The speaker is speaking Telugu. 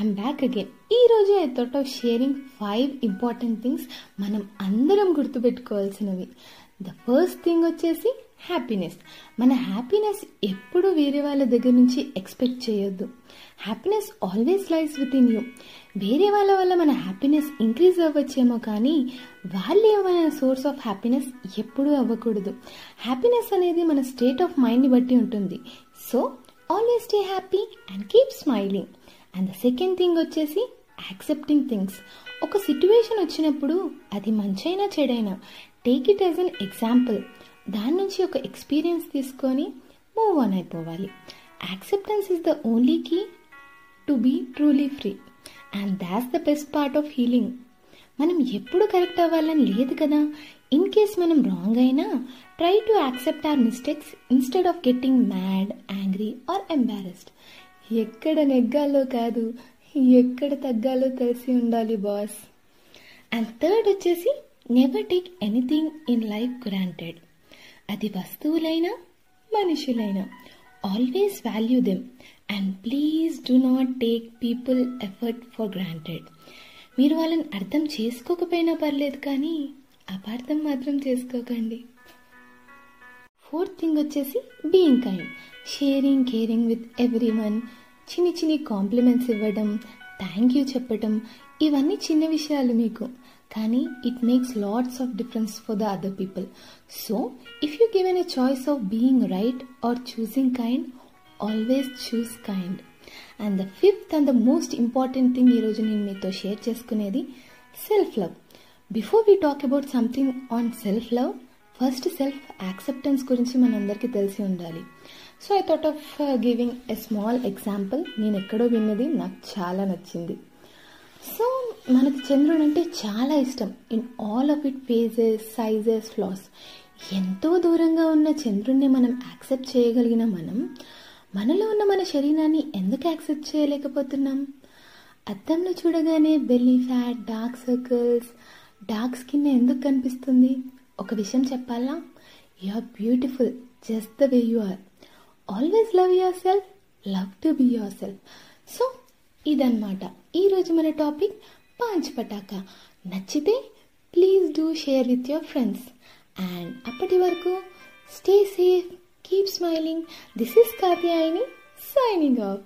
ఐమ్ బ్యాక్ అగైన్ ఈ రోజు I thought of sharing five important things మనం అందరం గుర్తుపెట్టుకోవాల్సినవి. ద ఫస్ట్ థింగ్ వచ్చేసి హ్యాపీనెస్ మన హ్యాపీనెస్ ఎప్పుడు వేరే వాళ్ళ దగ్గర నుంచి ఎక్స్పెక్ట్ చేయొద్దు. Happiness always lies within you వేరే వాళ్ళ వల్ల మన హ్యాపీనెస్ ఇంక్రీజ్ అవ్వచ్చేమో కానీ వాళ్ళే మన సోర్స్ ఆఫ్ హ్యాపీనెస్ ఎప్పుడూ అవ్వకూడదు. హ్యాపీనెస్ అనేది మన స్టేట్ ఆఫ్ మైండ్ని బట్టి ఉంటుంది. So always stay happy and keep smiling and the second thing వచ్చేసి యాక్సెప్టింగ్ థింగ్స్ ఒక సిట్యువేషన్ వచ్చినప్పుడు అది మంచైనా చెడైనా take it as an example దాని నుంచి ఒక ఎక్స్పీరియన్స్ తీసుకొని మూవ్ ఆన్ అయిపోవాలి. Acceptance is the only key to be truly free and that's the best part of healing మనం ఎప్పుడు కరెక్ట్ అవ్వాలని లేదు కదా. ఇన్ కేస్ మనం రాంగ్ అయినా try to accept our mistakes instead of getting mad angry or embarrassed ఎక్కడ నెగ్గాలో కాదు ఎక్కడ తగ్గాలో తెలిసి ఉండాలి బాస్. అండ్ థర్డ్ వచ్చేసి never take anything in life granted అది వస్తువులైనా మనుషులైనా. Always value them and please do not take people effort for granted మీరు వాళ్ళని అర్థం చేసుకోకపోయినా పర్లేదు కానీ అపార్థం మాత్రం చేసుకోకండి. ఫోర్త్ థింగ్ వచ్చేసి being kind sharing caring with everyone చిన్ని చిన్ని కాంప్లిమెంట్స్ ఇవ్వడం థ్యాంక్ యూ చెప్పడం ఇవన్నీ చిన్న విషయాలు మీకు. కానీ it makes lots of difference for the other people so if you given a choice of being right or choosing kind always choose kind and the fifth and the most important thing ఈరోజు నేను మీతో షేర్ చేసుకునేది self love before we talk about something on self love first self acceptance గురించి మనందరికీ తెలిసి ఉండాలి. So I thought of giving a small example నేను ఎక్కడో విన్నది నాకు చాలా నచ్చింది. సో మనకి చంద్రుడు అంటే చాలా ఇష్టం. In all of it phases sizes flaws ఎంతో దూరంగా ఉన్న చంద్రుడిని మనం యాక్సెప్ట్ చేయగలిగిన మనం మనలో ఉన్న మన శరీరాన్ని ఎందుకు యాక్సెప్ట్ చేయలేకపోతున్నాం? అద్దంలో చూడగానే belly fat dark circles dark skin ఎందుకు కనిపిస్తుంది? ఒక విషయం చెప్పాలా? You are beautiful just the way you are. Always love yourself love to be yourself so ఇదన్నమాట. ఈరోజు మన టాపిక్ పాంచ్ పటాకా నచ్చితే please do share with your friends. And అప్పటి వరకు stay safe keep smiling. This is Katyayani signing off.